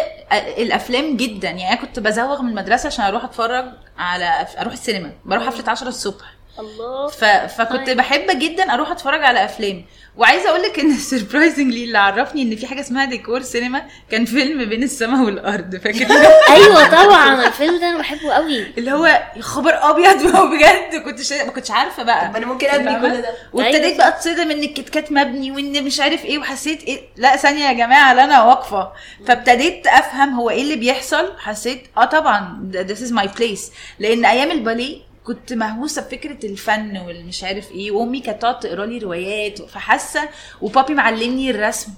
Speaker 1: الأفلام جدا. يعني أنا كنت بزوغ من المدرسة عشان أروح أتفرج على أروح السينما. بروح حفله 10 الصبح.
Speaker 2: الله.
Speaker 1: ف... فكنت
Speaker 2: طيب.
Speaker 1: بحب جدا أروح اتفرج على افلام. وعايزة أقول لك إن surprisingly اللي عرفني إن في حاجة اسمها ديكور سينما كان فيلم بين السماء والأرض فاكر
Speaker 2: أيوه طبعا الفيلم ده أنا بحبه قوي.
Speaker 1: اللي هو يا خبر أبيض ما هو بجد كنت شا... ما كنتش عارفة بقى.
Speaker 4: طب أنا ممكن
Speaker 1: أبني؟
Speaker 4: كل ده؟
Speaker 1: وابتديت
Speaker 2: أيوة.
Speaker 1: بقى اتصدم إن الكيت كات مبني وإن مش عارف إيه وحسيت إيه لا ثانية يا جماعة لا أنا واقفة. فابتديت أفهم هو إيه اللي بيحصل حسيت آه طبعا this is my place. لأن أيام الباليه كنت مهووسة بفكرة الفن والمش عارف إيه وأمي كانت تقعد تقرا لي روايات فحاسة وبابي معلمني الرسم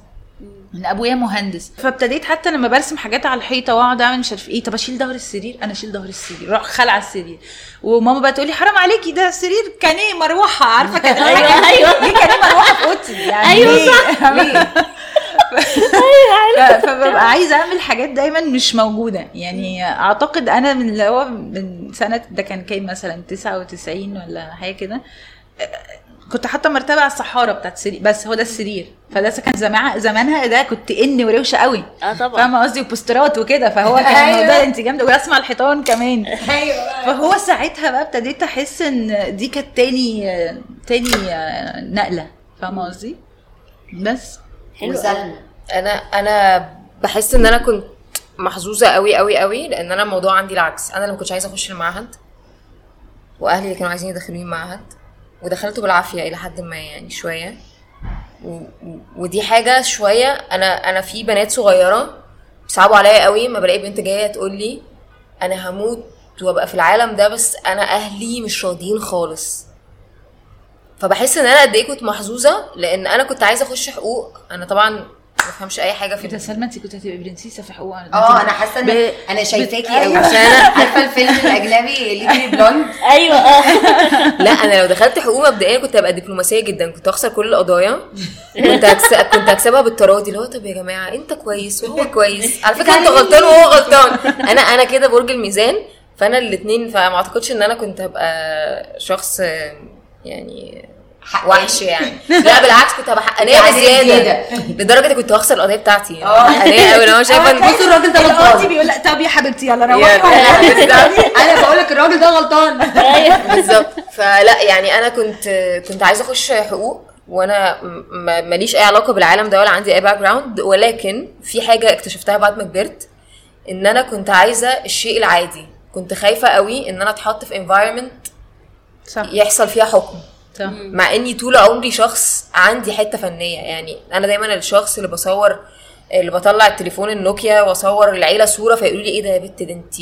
Speaker 1: ان أبويا مهندس. فابتديت حتى لما برسم حاجات على الحيطة وأقعد أعمل مش عارف إيه. طب أشيل ظهر السرير؟ أنا أشيل ظهر السرير. أروح خلع السرير. وماما بقى تقول لي حرام عليكي ده السرير كان إيه مروحة. عارفة كان
Speaker 2: أيوة، أيوة.
Speaker 1: ليه كان إيه مروحة في أوضتي يعني ليه؟
Speaker 4: ليه؟
Speaker 1: فببقى عايزة أعمل حاجات دايما مش موجودة. يعني أعتقد أنا من اللي هو من سنة ده كان كام مثلا 99 ولا حاجة كده. كنت حاطة مرتبة على الصحاره بتاعت السرير بس هو ده السرير. فده كان زمان زمانها ده كنت ان وروشة قوي.
Speaker 2: آه طبعا.
Speaker 1: فاهمة قصدي؟ وبوسترات وكده. فهو كان
Speaker 4: أيوة.
Speaker 1: الموضوع انت جامدة. وأسمع الحيطان كمان.
Speaker 4: أيوه.
Speaker 1: فهو ساعتها بقى ابتديت أحس إن دي كانت تاني تاني نقلة. فاهمة قصدي؟ بس.
Speaker 2: حلو.
Speaker 4: وسلمى.
Speaker 3: أنا أنا بحس إن أنا كنت محظوظة قوي قوي قوي لأن أنا الموضوع عندي العكس. أنا اللي ما كنتش عايزة أخش المعهد وأهلي اللي كانوا عايزين يدخلوني المعهد ودخلته بالعافية إلى حد ما يعني شوية. و... ودي حاجة شوية أنا أنا في بنات صغيرة صعبوا عليا قوي ما بلاقي بنت جاية تقول لي أنا هموت وأبقى في العالم ده بس أنا أهلي مش راضيين خالص. فبحس إن أنا قد إيه كنت محظوظة لأن أنا كنت عايزة أخش حقوق. أنا طبعا ما بفهمش أي حاجة في
Speaker 1: انت سلمى انت كنت هتبقي برنسيسة في حقوق
Speaker 4: آه أنا حاسة إن
Speaker 1: ب-
Speaker 4: أنا شايفاكي قوي
Speaker 1: أيوة.
Speaker 4: عشان عارفة الفيلم الأجنبي ليدي بلوند
Speaker 2: أيوه آه.
Speaker 3: لا أنا لو دخلت حقوق مبدئيا كنت هبقى دبلوماسية جدا. كنت هخسر كل القضايا. كنت هكس... كنت هكسبها بالتراضي اللي هو طب يا جماعة أنت كويس؟ وهو كويس. على فكرة أنت غلطان وهو غلطان. أنا أنا كده برج الميزان. فأنا الاثنين فما أعتقدش إن أنا كنت هبقى شخص آه، يعني. وحش يعني. لا بالعكس كنت هبقى حقانية
Speaker 4: يعني بزيادة.
Speaker 3: لدرجة كنت هخسر القضية بتاعتي
Speaker 4: آه.
Speaker 3: حقانية قوي أنا شايفة إن
Speaker 4: بصوا الراجل ده
Speaker 1: القاضي
Speaker 4: غلطان.
Speaker 1: بيقول لأ طب يا حبيبتي يلا. روحي.
Speaker 4: أنا بقول لك الراجل ده غلطان.
Speaker 3: بالظبط. فلأ يعني أنا كنت كنت عايزة أخش حقوق وأنا ماليش أي علاقة بالعالم ده ولا عندي أي background ولكن في حاجة اكتشفتها بعد ما كبرت إن أنا كنت عايزة الشيء العادي. كنت خايفة قوي إن أنا أتحط في environment
Speaker 1: صح.
Speaker 3: يحصل فيها حكم.
Speaker 1: صح.
Speaker 3: مع إني طول عمري شخص عندي حتة فنية. يعني أنا دايما الشخص اللي بصور اللي بطلع التليفون النوكيا وأصور العيلة صورة فيقولوا لي إيه ده يا بت ده انت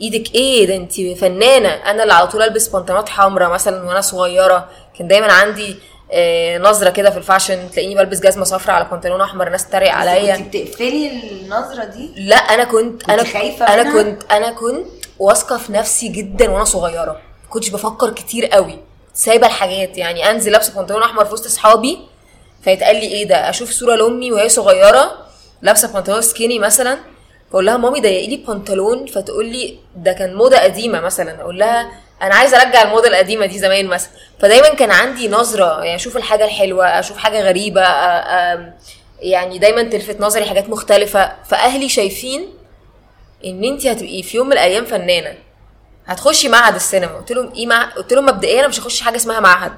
Speaker 3: إيدك إيه؟ ده انت فنانة. أنا اللي على طول ألبس بنطلونات حمراء مثلا وأنا صغيرة. كان دايما عندي آه، نظرة كده في الفاشن. تلاقيني بلبس جزمة صفراء على بنطلون أحمر الناس تتريق عليا.
Speaker 4: انت بتقفلي النظرة دي؟
Speaker 3: لا أنا كنت أنا
Speaker 4: كنت خايفة أنا؟
Speaker 3: كنت أنا كنت واثقة في نفسي جدا وأنا صغيرة. كنتش بفكر كتير قوي. سايبة الحاجات. يعني أنزل لابسة بنطلون أحمر في وسط أصحابي فيتقال لي إيه ده؟ أشوف صورة لأمي وهي صغيرة لابسة بنطلون سكيني مثلا فاقول لها مامي ضيقي لي بنطلون فتقول لي ده كان موضة قديمة مثلا. أقول لها أنا عايزة أرجع الموضة القديمة دي زمان مثلا. فدايما كان عندي نظرة يعني أشوف الحاجة الحلوة أشوف حاجة غريبة يعني دايما تلفت نظري حاجات مختلفة. فأهلي شايفين إن انت هتبقي في يوم من الأيام فنانة. هتخشي معهد السينما. قلت لهم إيه مع... قلت لهم مبدئيا أنا مش هخش حاجة اسمها معهد.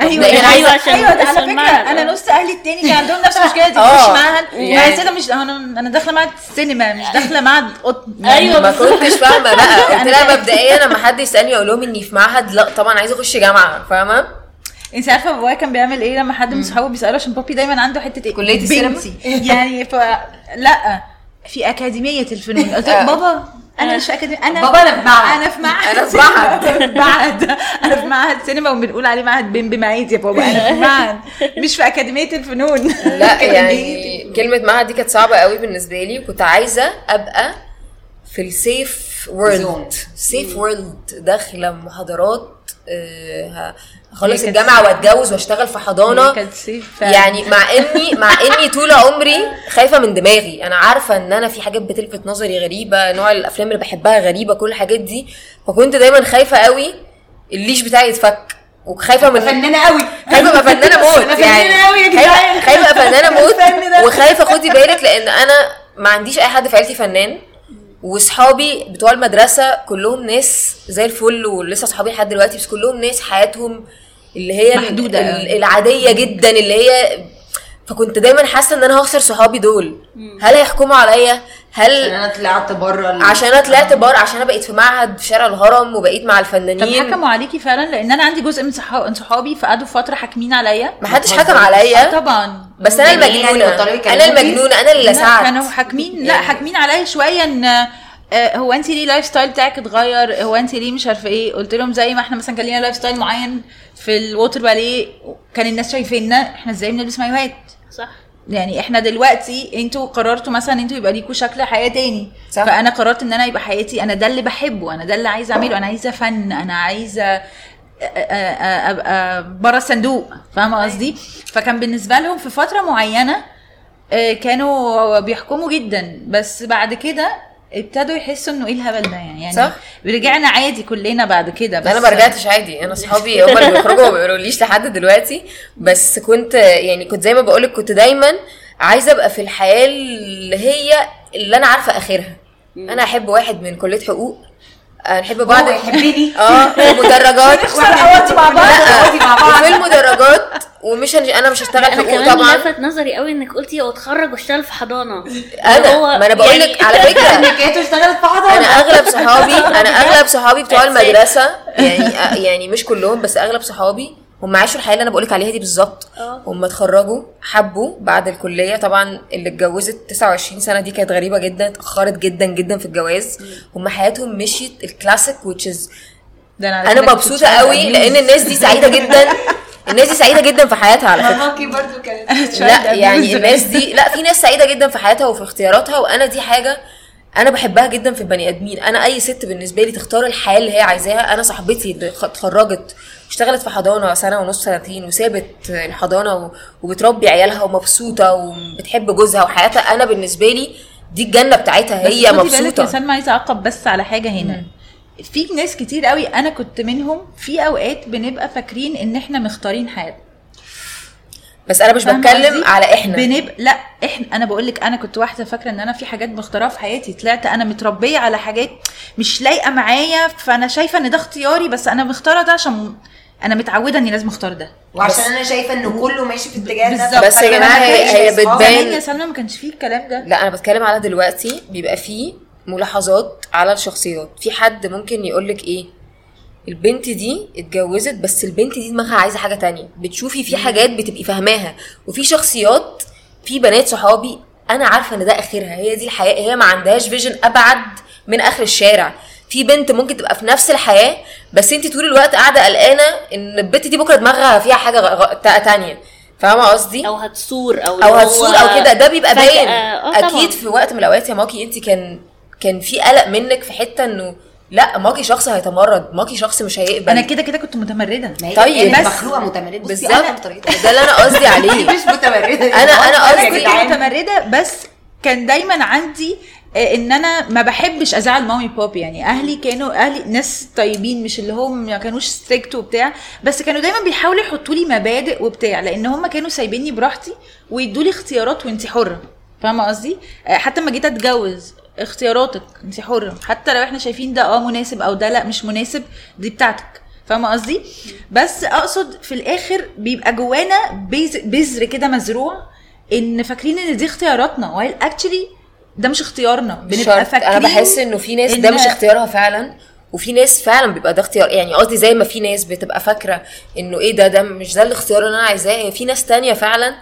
Speaker 1: أيوه
Speaker 2: أيوة،
Speaker 1: عايزة-
Speaker 2: عشان أيوه
Speaker 1: على فكرة
Speaker 2: المعهد.
Speaker 1: أنا نص أهلي التاني كان عندهم نفس المشكلة دي.
Speaker 3: آه.
Speaker 1: مش معهد؟
Speaker 3: يعني-
Speaker 1: كده مش أنا أنا داخلة معهد السينما مش داخلة معهد قطن
Speaker 2: أيوة.
Speaker 3: ما كنتش فاهمة بقى. قلت لها. مبدئيا لما حد يسألني أقول لهم إني في معهد لأ طبعا عايزة أخش جامعة فاهمة؟
Speaker 1: أنت عارفة بابايا كان بيعمل إيه لما حد من صحابه بيسأله؟ عشان بابي دايما عنده حتة إيه
Speaker 4: كلية السينما؟
Speaker 1: يعني ف لأ في أكاديمية الفنون. قلت له بابا أنا مش في أكاديمية أنا
Speaker 4: بابا أنا في معهد.
Speaker 1: أنا في معهد
Speaker 3: أنا في
Speaker 1: سينما.
Speaker 3: معهد.
Speaker 1: في معهد أنا في معهد سينما وبنقول عليه معهد بن بمعيد يا بابا أنا في معهد مش في أكاديمية الفنون
Speaker 3: لا يعني كلمة معهد دي كانت صعبة قوي بالنسبة لي وكنت عايزة أبقى في السيف وورلد. سيف وورلد داخلة محاضرات هخلص
Speaker 1: هي كانت الجامعة.
Speaker 3: واتجوز واشتغل في
Speaker 1: حضانة.
Speaker 3: يعني مع اني مع إني طول عمري خايفة من دماغي أنا عارفة إن أنا في حاجات بتلفت نظري غريبة نوع الأفلام اللي بحبها غريبة كل الحاجات دي فكنت دايما خايفة قوي الليش بتاعي يتفك وخايفة من
Speaker 4: فنانة قوي
Speaker 3: خايفة ابقى فنانة موت يعني. خايفه ابقى فنانة موت. وخايفة خدي بالك لأن أنا ما عنديش أي حد في عيلتي فنان واصحابي بتوع المدرسة كلهم ناس زي الفل ولسه اصحابي لحد دلوقتي بس كلهم ناس حياتهم اللي هي
Speaker 1: محدودة.
Speaker 3: ال- العادية جدا اللي هي فكنت دايما حاسة إن أنا هخسر صحابي دول. هل هيحكموا عليا؟ هل
Speaker 4: عشان أنا طلعت بره
Speaker 3: عشان أنا طلعت بره عشان أنا بقيت في معهد في شارع الهرم وبقيت مع
Speaker 1: طب
Speaker 3: الفنانين
Speaker 1: حكموا عليكي فعلا؟ لأن أنا عندي جزء من صحا- من صحابي فقعدوا فترة حاكمين عليا.
Speaker 3: ما حدش حكم عليا.
Speaker 1: طبعا.
Speaker 3: بس
Speaker 4: أنا
Speaker 3: المجنونة.
Speaker 4: أنا؟
Speaker 3: المجنونة. أنا اللي لسعت
Speaker 1: كانوا حاكمين لا. حاكمين عليا شوية إن آه، هو انت ليه ال lifestyle بتاعك اتغير؟ هو انت ليه مش عارفة إيه؟ قلت لهم زي ما إحنا مثلا كان لينا lifestyle معين في ال water ballet كان الناس شايفيننا إحنا إزاي بنلبس مايوهات
Speaker 2: صح.
Speaker 1: يعني إحنا دلوقتي أنتوا قررتوا مثلا أنتوا يبقى ليكوا شكل حياة تاني.
Speaker 3: صح.
Speaker 1: فأنا قررت إن أنا يبقى حياتي أنا ده اللي بحبه أنا ده اللي عايزة أعمله أنا عايزة فن أنا عايزة أبقى بره الصندوق فاهمة قصدي؟ فكان بالنسبة لهم في فترة معينة آه، كانوا بيحكموا جدا. بس بعد كده ابتدوا يحسوا إنه إيه الهبل ده يعني. يعني
Speaker 3: صح.
Speaker 1: رجعنا عادي كلنا بعد كده بس
Speaker 3: أنا ما رجعتش عادي. أنا أصحابي هم اللي بيخرجوا ما بيقولوليش لحد دلوقتي. بس كنت يعني كنت زي ما بقولك كنت دايما عايزة أبقى في الحياة اللي هي اللي أنا عارفة آخرها. أنا أحب واحد من كلية حقوق. نحب بعض.
Speaker 4: هو يحبني؟
Speaker 3: آه في المدرجات
Speaker 4: ونقعد مع بعض مع بعض.
Speaker 3: وفي المدرجات ومش هنج... أنا مش هشتغل
Speaker 2: أنا
Speaker 3: حقوق طبعا.
Speaker 2: لفت نظري قوي إنك قلتي أتخرج وأشتغل في حضانة.
Speaker 3: أنا
Speaker 2: هو
Speaker 3: ما أنا بقول لك
Speaker 2: يعني-
Speaker 3: على فكرة.
Speaker 4: إنك أنتوا اشتغلت في حضانة.
Speaker 3: أنا أغلب صحابي أنا أغلب صحابي بتوع. المدرسة يعني يعني مش كلهم بس أغلب صحابي هم عاشوا الحياة اللي أنا بقولك عليها دي بالظبط.
Speaker 2: آه.
Speaker 3: هم اتخرجوا حبوا بعد الكلية. طبعا اللي اتجوزت 29 سنة دي كانت غريبة جدا اتأخرت جدا جدا في الجواز. هم حياتهم مشيت الكلاسيك is
Speaker 1: ده أنا كنت مبسوطة
Speaker 3: قوي. لأن الناس دي سعيدة جدا. الناس دي سعيدة جدا في حياتها على فكرة.
Speaker 4: ماماكي برضو كانت
Speaker 3: لا يعني. الناس دي. لا في ناس سعيدة جدا في حياتها وفي اختياراتها وأنا دي حاجة أنا بحبها جدا في البني آدمين. أنا أي ست بالنسبة لي تختار الحياة اللي هي عايزاها. أنا صاحبتي اللي اتخرجت اشتغلت في حضانة سنة ونص سنتين وسابت الحضانة وبتربي عيالها ومبسوطة وبتحب جوزها وحياتها أنا بالنسبة لي دي الجنة بتاعتها
Speaker 1: بس
Speaker 3: هي
Speaker 1: خدي بالك يا
Speaker 3: مبسوطه
Speaker 1: سلمى عايزة أعقب بس على حاجة هنا. في ناس كتير قوي أنا كنت منهم في أوقات بنبقى فاكرين إن إحنا مختارين حياتنا
Speaker 3: بس أنا مش بتكلم؟ على إحنا.
Speaker 1: بنب... لا إحنا أنا بقول لك أنا كنت واحدة فاكرة إن أنا في حاجات مختارها في حياتي طلعت أنا متربية على حاجات مش لايقة معايا فأنا شايفة إن ده اختياري بس أنا مختارة ده عشان أنا متعودة إني لازم أختار ده.
Speaker 4: وعشان أنا شايفة ان كله ماشي في اتجاه ده
Speaker 1: بالظبط.
Speaker 3: بس يا جماعة هي- بتبان-
Speaker 1: يا سلمى ما كانش فيه الكلام ده.
Speaker 3: لا أنا بتكلم على دلوقتي بيبقى فيه ملاحظات على الشخصيات. في حد ممكن يقولك إيه؟ البنت دي اتجوزت بس البنت دي دماغها عايزة حاجة تانية. بتشوفي في حاجات بتبقي فاهماها. وفي شخصيات في بنات صحابي أنا عارفة إن ده آخرها. هي دي الحياة هي ما عندهاش vision أبعد من آخر الشارع. في بنت ممكن تبقى في نفس الحياة بس انت طول الوقت قاعدة قلقانة ان البنت دي بكرة دماغها فيها حاجة غ- تانية. فاهمة قصدي؟
Speaker 2: أو هتثور أو
Speaker 3: أو
Speaker 2: هو
Speaker 3: أو كده. ده بيبقى باين.
Speaker 2: آه طبعا.
Speaker 3: أكيد في وقت من الأوقات يا ماكي انت كان كان في قلق منك في حتة إنه لأ ماكي شخص هيتمرد ماكي شخص مش هيقبل.
Speaker 1: أنا كده كده كنت متمردة.
Speaker 4: ما هي
Speaker 3: طيب،
Speaker 4: بس
Speaker 3: بس-
Speaker 4: مخلوقه متمردة.
Speaker 3: بالظبط.
Speaker 4: أنا
Speaker 3: ده اللي أنا قصدي
Speaker 4: دي
Speaker 3: عليه.
Speaker 4: مش متمردة.
Speaker 3: أنا- أنا قصدي-
Speaker 1: كنت متمردة بس كان دايما عندي آه، إن أنا ما بحبش أزعل مامي بابي يعني أهلي كانوا أهلي ناس طيبين مش اللي هم ما كانوش strict وبتاع بس كانوا دايما بيحاولوا يحطوا لي مبادئ وبتاع لأن هم كانوا سايبيني براحتي ويدوا لي اختيارات وانت حرة. فاهمة قصدي؟ آه، حتى لما جيت أتجوز اختياراتك انت حرة. حتى لو إحنا شايفين ده آه مناسب أو ده لأ مش مناسب دي بتاعتك. فاهمة قصدي؟ بس أقصد في الآخر بيبقى جوانا بذر كده مزروع إن فاكرين إن دي اختياراتنا وايل اكشلي ده مش اختيارنا بنبقى فاكرين
Speaker 3: أنا بحس إنه في ناس ده
Speaker 1: إن-
Speaker 3: مش اختيارها فعلا وفي ناس فعلا بيبقى ده اختيار يعني قصدي زي ما في ناس بتبقى فاكرة إنه إيه ده ده مش ده الاختيار اللي أنا عايزاه. هي في ناس تانية فعلا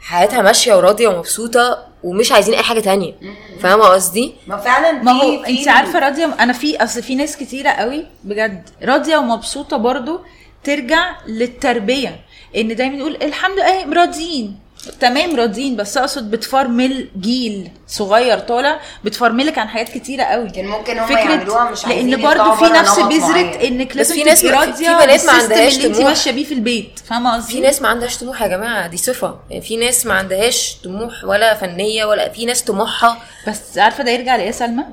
Speaker 3: حياتها ماشية وراضية ومبسوطة ومش عايزين أي حاجة تانية. فاهمة قصدي؟
Speaker 4: ما فعلا
Speaker 1: ما هو انت عارفة راضية أنا في أصل في ناس كتيرة قوي بجد راضية ومبسوطة برضو ترجع للتربية إن دايما نقول الحمد لله راضيين. تمام راضيين بس اقصد بتفرمل جيل صغير طالع بتفرملك عن حاجات كتيرة قوي.
Speaker 4: كان ممكن هم يعملوها مش عايزين
Speaker 1: لأن برضو
Speaker 4: يطلعوا
Speaker 1: في نفس
Speaker 4: بذرة.
Speaker 1: انك لازم
Speaker 3: في ناس في بنات ما عندهاش
Speaker 1: اللي انت. ماشية بيه في البيت فاهمة قصدي؟
Speaker 3: في ناس ما عندهاش طموح يا جماعة دي صفة. يعني في ناس ما عندهاش طموح ولا فنية ولا في ناس طموحها.
Speaker 1: بس عارفة ده يرجع لإيه يا سلمى؟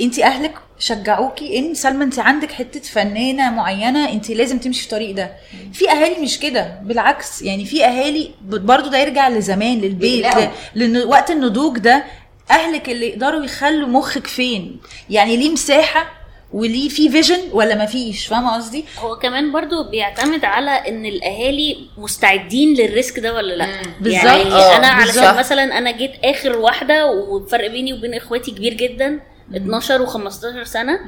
Speaker 1: انت اهلك شجعوكي ان سلمى انت عندك حتة فنانة معينة انت لازم تمشي في الطريق ده. في أهالي مش كده بالعكس يعني في أهالي برضو ده يرجع لزمان للبيت
Speaker 4: بيقلقوا.
Speaker 1: ل- لأن وقت النضوج ده أهلك اللي يقدروا يخلوا مخك فين؟ يعني ليه مساحة وليه في vision ولا ما فيش؟ فاهمة قصدي؟
Speaker 2: هو كمان برضو بيعتمد على إن الأهالي مستعدين لل risk ده ولا لأ؟
Speaker 1: بالظبط.
Speaker 2: يعني أنا
Speaker 3: بالظبط.
Speaker 2: علشان مثلا أنا جيت آخر واحدة والفرق بيني وبين إخواتي كبير جدا 12 و15 سنة.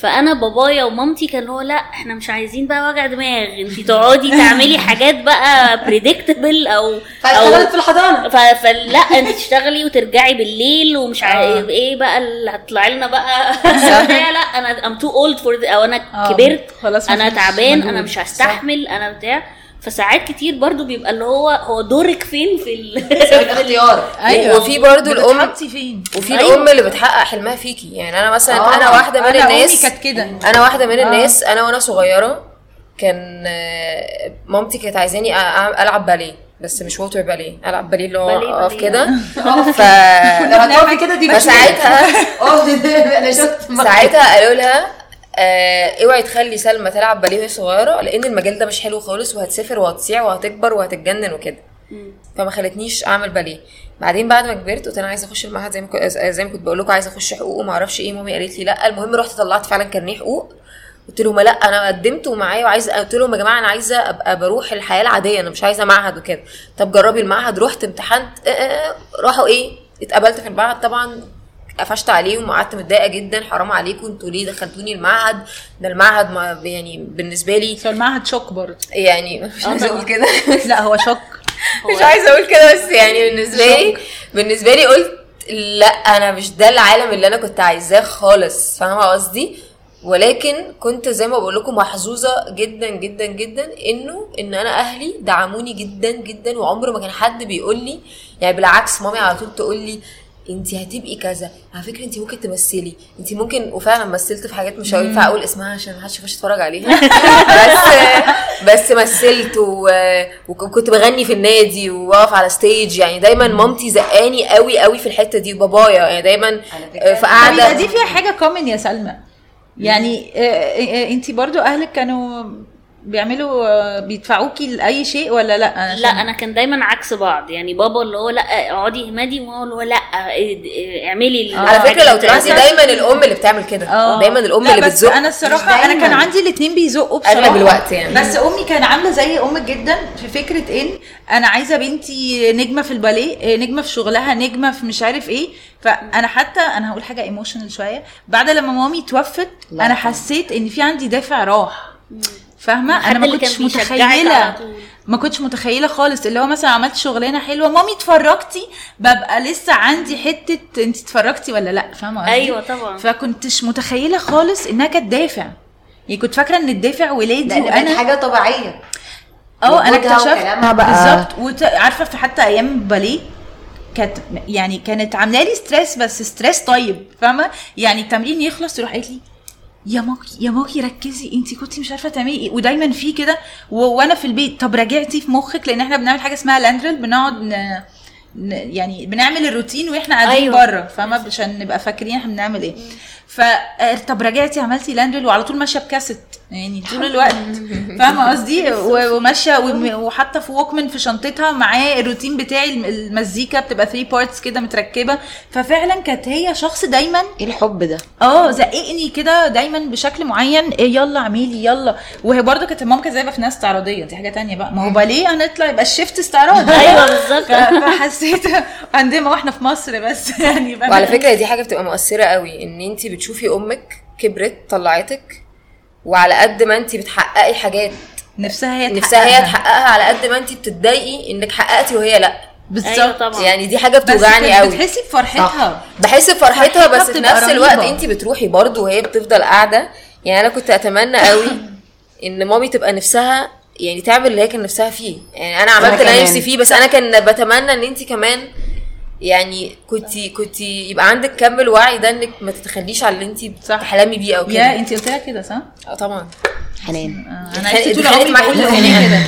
Speaker 2: فأنا بابايا ومامتي كان هو لا إحنا مش عايزين بقى وجع دماغ انت تقعدي تعملي حاجات بقى predictable أو
Speaker 4: فاشتغلت في
Speaker 2: الحضانة. فلا انت تشتغلي وترجعي بالليل ومش عارف إيه بقى اللي هتطلعي لنا بقى؟ لا لا أنا I'm too old for أو أنا
Speaker 1: آه،
Speaker 2: كبرت
Speaker 1: أنا
Speaker 2: تعبان. أنا مش هستحمل أنا بتاع. فساعات كتير برضو بيبقى اللي هو هو دورك فين في ال...
Speaker 4: الاختيار
Speaker 3: وفي برضو الأم-
Speaker 1: بتتحطي فين
Speaker 3: وفي
Speaker 1: أيوة.
Speaker 3: الأم اللي بتحقق حلمها فيكي يعني أنا مثلا
Speaker 4: آه،
Speaker 3: أنا واحدة من
Speaker 1: أنا
Speaker 3: الناس
Speaker 1: كانت كده.
Speaker 3: أنا واحدة من
Speaker 1: آه.
Speaker 3: الناس أنا وأنا صغيرة كان آه، مامتي كانت عايزاني ألعب باليه بس مش ووتر باليه ألعب باليه اللي هو
Speaker 2: أقف.
Speaker 3: كده ف
Speaker 4: لو هتقفي كده دي
Speaker 3: فساعتها
Speaker 4: آه أنا شفت
Speaker 3: ساعتها قالوا لها آه اوعي تخلي سلمى تلعب باليه وهي صغيرة لأن المجال ده مش حلو خالص وهتسافر وهتصيع وهتكبر وهتتجنن وكده. فما خلتنيش أعمل باليه. بعدين بعد ما كبرت قلت أنا عايزة أخش المعهد زي ما كنت زي ما كنت بقول لكم عايزة أخش حقوق وما أعرفش إيه. مامي قالت لي لا. المهم رحت طلعت فعلا كارنيه حقوق. قلت لهم لا أنا قدمت ومعايا وعايزة قلت لهم يا جماعة أنا عايزة أبقى بروح الحياة العادية أنا مش عايزة معهد وكده. طب جربي المعهد. رحت امتحنت آه، آه، راحوا إيه اتقبلت في المعهد طبعا. قفشت عليهم وقعدت متضايقة جدا حرام عليكم أنتوا ليه دخلتوني المعهد؟ ده المعهد ما يعني بالنسبة لي
Speaker 1: هو المعهد شوك برضه.
Speaker 3: يعني مش عايزة أقول كده.
Speaker 1: لا هو شوك.
Speaker 3: مش عايزة أقول كده بس يعني بالنسبة لي بالنسبة لي قلت لا أنا مش ده العالم اللي أنا كنت عايزاه خالص فاهمة قصدي؟ ولكن كنت زي ما بقول لكم محظوظة جدا جدا جدا إنه إن أنا أهلي دعموني جدا جدا وعمر ما كان حد بيقول لي يعني بالعكس مامي على طول تقول لي انت هتبقي كذا. على فكرة انت ممكن تمثلي. انت ممكن وفعلا مثلت في حاجات مش هينفع أقول اسمها عشان ما حدش يخش يتفرج عليها. بس بس مثلت و... وكنت بغني في النادي وأقف على stage يعني دايما مامتي زقاني قوي قوي في الحتة دي وبابايا. يعني دايما
Speaker 4: فكرة.
Speaker 3: في
Speaker 1: قاعدة دي فيها حاجة common يا سلمى. يعني انت برضو أهلك كانوا بيعملوا آه، بيدفعوكي لأي شيء ولا لأ؟ أنا
Speaker 2: لا أنا كان دايما عكس بعض. يعني بابا اللي هو لأ اقعدي اهمدي وماما اللي هو لأ اعملي ال-
Speaker 3: على فكرة لو
Speaker 2: اللي
Speaker 3: دايما الأم اللي بتعمل كده.
Speaker 1: آه.
Speaker 3: دايما الأم
Speaker 1: لا
Speaker 3: اللي
Speaker 1: بس
Speaker 3: بتزق.
Speaker 1: أنا الصراحة أنا كان عندي الاثنين بيزقوا بصراحة.
Speaker 3: أغلب الوقت يعني.
Speaker 1: بس أمي كان عاملة زي أمك جدا في فكرة إن أنا عايزة بنتي نجمة في الباليه نجمة في شغلها نجمة في مش عارف إيه. فأنا حتى أنا هقول حاجة ايموشنال شوية. بعد لما مامي توفت. أنا حسيت إن في عندي دافع راح.
Speaker 2: فاهمة؟
Speaker 1: أنا ما كنتش
Speaker 2: متخيلة.
Speaker 1: ما كنتش متخيلة خالص. اللي هو مثلا عملت شغلانة حلوة مامي اتفرجتي ببقى لسه عندي حتة أنت اتفرجتي ولا لأ؟ فاهمة؟
Speaker 2: أيوة طبعا.
Speaker 1: فكنتش متخيلة خالص إنها كانت دافع. يعني كنت فاكرة إن الدافع ولادي
Speaker 4: وأنا حاجة
Speaker 1: طبيعية. آه
Speaker 4: أنا
Speaker 1: اكتشفت بالظبط. وت- عارفة في حتى أيام الباليه كانت يعني كانت عاملة لي stress بس stress طيب. فاهمة؟ يعني التمرين يخلص تروح قالت لي يا ماكي يا ماكي ركزي انت كنتي مش عارفة تعملي إيه. ودايما في كده وأنا في البيت. طب راجعتي في مخك؟ لأن إحنا بنعمل حاجة اسمها land drill بنقعد ن... ن... يعني بنعمل الروتين وإحنا قاعدين
Speaker 2: أيوة.
Speaker 1: أيوة. بره فاهمه عشان نبقى فاكرين إحنا بنعمل إيه. ف آه، طب راجعتي عملتي land drill وعلى طول ماشية بكاسيت. يعني طول الوقت. فاهمة قصدي؟ وماشية وم- وحاطة في Walkman في شنطتها معاه الروتين بتاعي الم- المزيكا بتبقى 3 parts كده متركبة. ففعلا كانت هي شخص دايما
Speaker 4: إيه الحب ده؟
Speaker 1: آه زققني كده دايما بشكل معين. إيه يلا اعملي يلا. وهي برضه كانت ماما كانت في ناس استعراضية. دي حاجة تانية بقى. ما هو باليه هنطلع يبقى ال shift استعراض.
Speaker 2: أيوه بالظبط.
Speaker 1: فحسيت عندنا وإحنا في مصر بس. يعني
Speaker 3: وعلى فكرة دي حاجة بتبقى مؤثرة قوي إن انت بتشوفي أمك كبرت طلعتك وعلى قد ما انت بتحققي حاجات
Speaker 1: نفسها هي
Speaker 3: نفسها هي
Speaker 1: تحققها.
Speaker 3: تحققها على قد ما انت بتتضايقي انك حققتي وهي لأ
Speaker 1: بالظبط
Speaker 2: أيوة طبعا.
Speaker 3: يعني دي
Speaker 1: حاجة
Speaker 3: بتوجعني قوي
Speaker 1: بتحسي بفرحتها
Speaker 3: بحس بفرحتها
Speaker 1: فرحتها
Speaker 3: بس في نفس الوقت. انت بتروحي برضه وهي بتفضل قاعدة يعني أنا كنت أتمنى قوي إن مامي تبقى نفسها يعني تعمل اللي هي كان نفسها فيه يعني أنا عملت اللي
Speaker 4: أنا.
Speaker 3: نفسي فيه بس أنا كان بتمنى إن انت كمان يعني كنت كنت يبقى عندك كم الوعي ده إنك ما تتخليش على اللي انت. بتحلمي بيه أو
Speaker 1: يا
Speaker 3: كده
Speaker 1: انت قلت لها كده صح؟
Speaker 3: آه طبعا.
Speaker 4: حنان.
Speaker 1: آه،
Speaker 3: أنا
Speaker 1: عشت طول عمري بقول كده.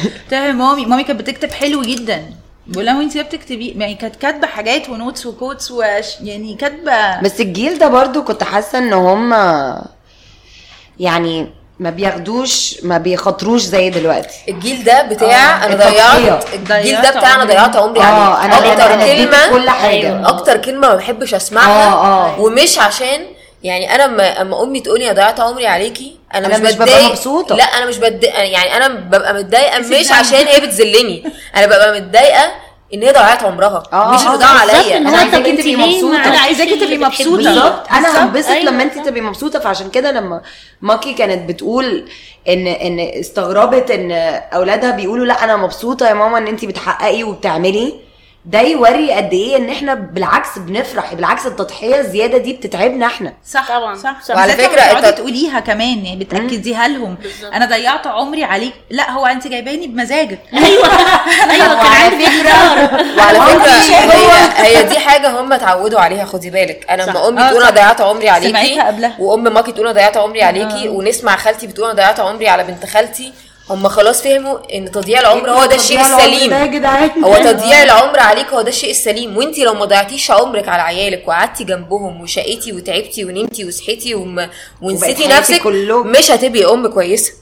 Speaker 1: قلت لها يا مامي مامي كانت بتكتب حلو جدا. بقول لها وانت ليه بتكتبي يعني كانت كاتبة حاجات ونوتس وكوتس وش يعني كاتبة
Speaker 4: بس الجيل ده برضو كنت حاسة إن هم يعني ما بياخدوش ما بيخاطروش زي دلوقتي
Speaker 3: الجيل ده بتاع
Speaker 4: آه،
Speaker 3: أنا ضيعت. الجيل ده بتاع أنا
Speaker 1: عمري.
Speaker 3: ضيعت عمري
Speaker 4: آه
Speaker 3: عليه أنا
Speaker 4: أكتر اديت
Speaker 3: كلمه
Speaker 4: كل حاجة
Speaker 2: أيوة.
Speaker 3: أكتر كلمة ما بحبش أسمعها
Speaker 4: آه آه
Speaker 3: ومش عشان يعني أنا اما اما أمي تقولي أنا ضيعت عمري عليكي أنا,
Speaker 4: أنا
Speaker 3: مش,
Speaker 4: مش ببقى
Speaker 3: بتضايق
Speaker 4: مبسوطة.
Speaker 3: لا أنا مش بتضايق يعني أنا ببقى
Speaker 1: متضايقة
Speaker 3: مش
Speaker 1: ده-
Speaker 3: عشان هي بتذلني أنا ببقى متضايقة إن هي ضيعت عمرها
Speaker 4: آه،
Speaker 3: مش
Speaker 4: آه،
Speaker 3: انه ضاع
Speaker 2: بالظبط،
Speaker 3: عليا
Speaker 2: هو
Speaker 4: عايزاكي
Speaker 2: انت
Speaker 4: تبقي.
Speaker 2: ما
Speaker 1: أنا عايزاكي تبقي
Speaker 2: اللي. بتحبيه؟
Speaker 4: بالظبط
Speaker 2: أنا.
Speaker 4: هنبسط
Speaker 2: أيوة،
Speaker 4: لما انت. تبقي مبسوطة فعشان كده لما ماكي كانت بتقول إن إن استغربت إن أولادها بيقولوا لا أنا مبسوطة يا ماما إن انت بتحققي وبتعملي ده يوري قد إيه إن إحنا بالعكس بنفرح بالعكس التضحية الزيادة دي بتتعبنا إحنا.
Speaker 1: صح
Speaker 2: طبعاً،
Speaker 1: صح.
Speaker 2: صح.
Speaker 3: وعلى
Speaker 1: تقعدي
Speaker 3: الت-
Speaker 1: تقوليها كمان يعني بتأكديها لهم.
Speaker 2: بالظبط.
Speaker 1: أنا ضيعت عمري عليك. لا هو أنت جايباني بمزاجك.
Speaker 2: أيوه. أيوه كان عندي اختيار
Speaker 3: وعلى
Speaker 4: هو
Speaker 3: فكره هي هي دي حاجة هم اتعودوا عليها خدي بالك.
Speaker 1: أنا.
Speaker 3: لما أمي
Speaker 1: آه،
Speaker 3: تقول. أنا ضيعت عمري عليكي
Speaker 1: سمعتها قبلها.
Speaker 3: وأم ماكي تقول أنا ضيعت عمري عليكي ونسمع خالتي بتقول أنا ضيعت عمري على بنت خالتي هم خلاص فهموا إن تضييع العمر هو ده الشيء السليم. هو تضييع العمر عليك هو ده الشيء السليم. وانت لو ما ضيعتيش عمرك على عيالك وقعدتي جنبهم وشقيتي وتعبتي ونمتي وصحيتي وم... ونسيتي نفسك. مش هتبقي أم كويسة.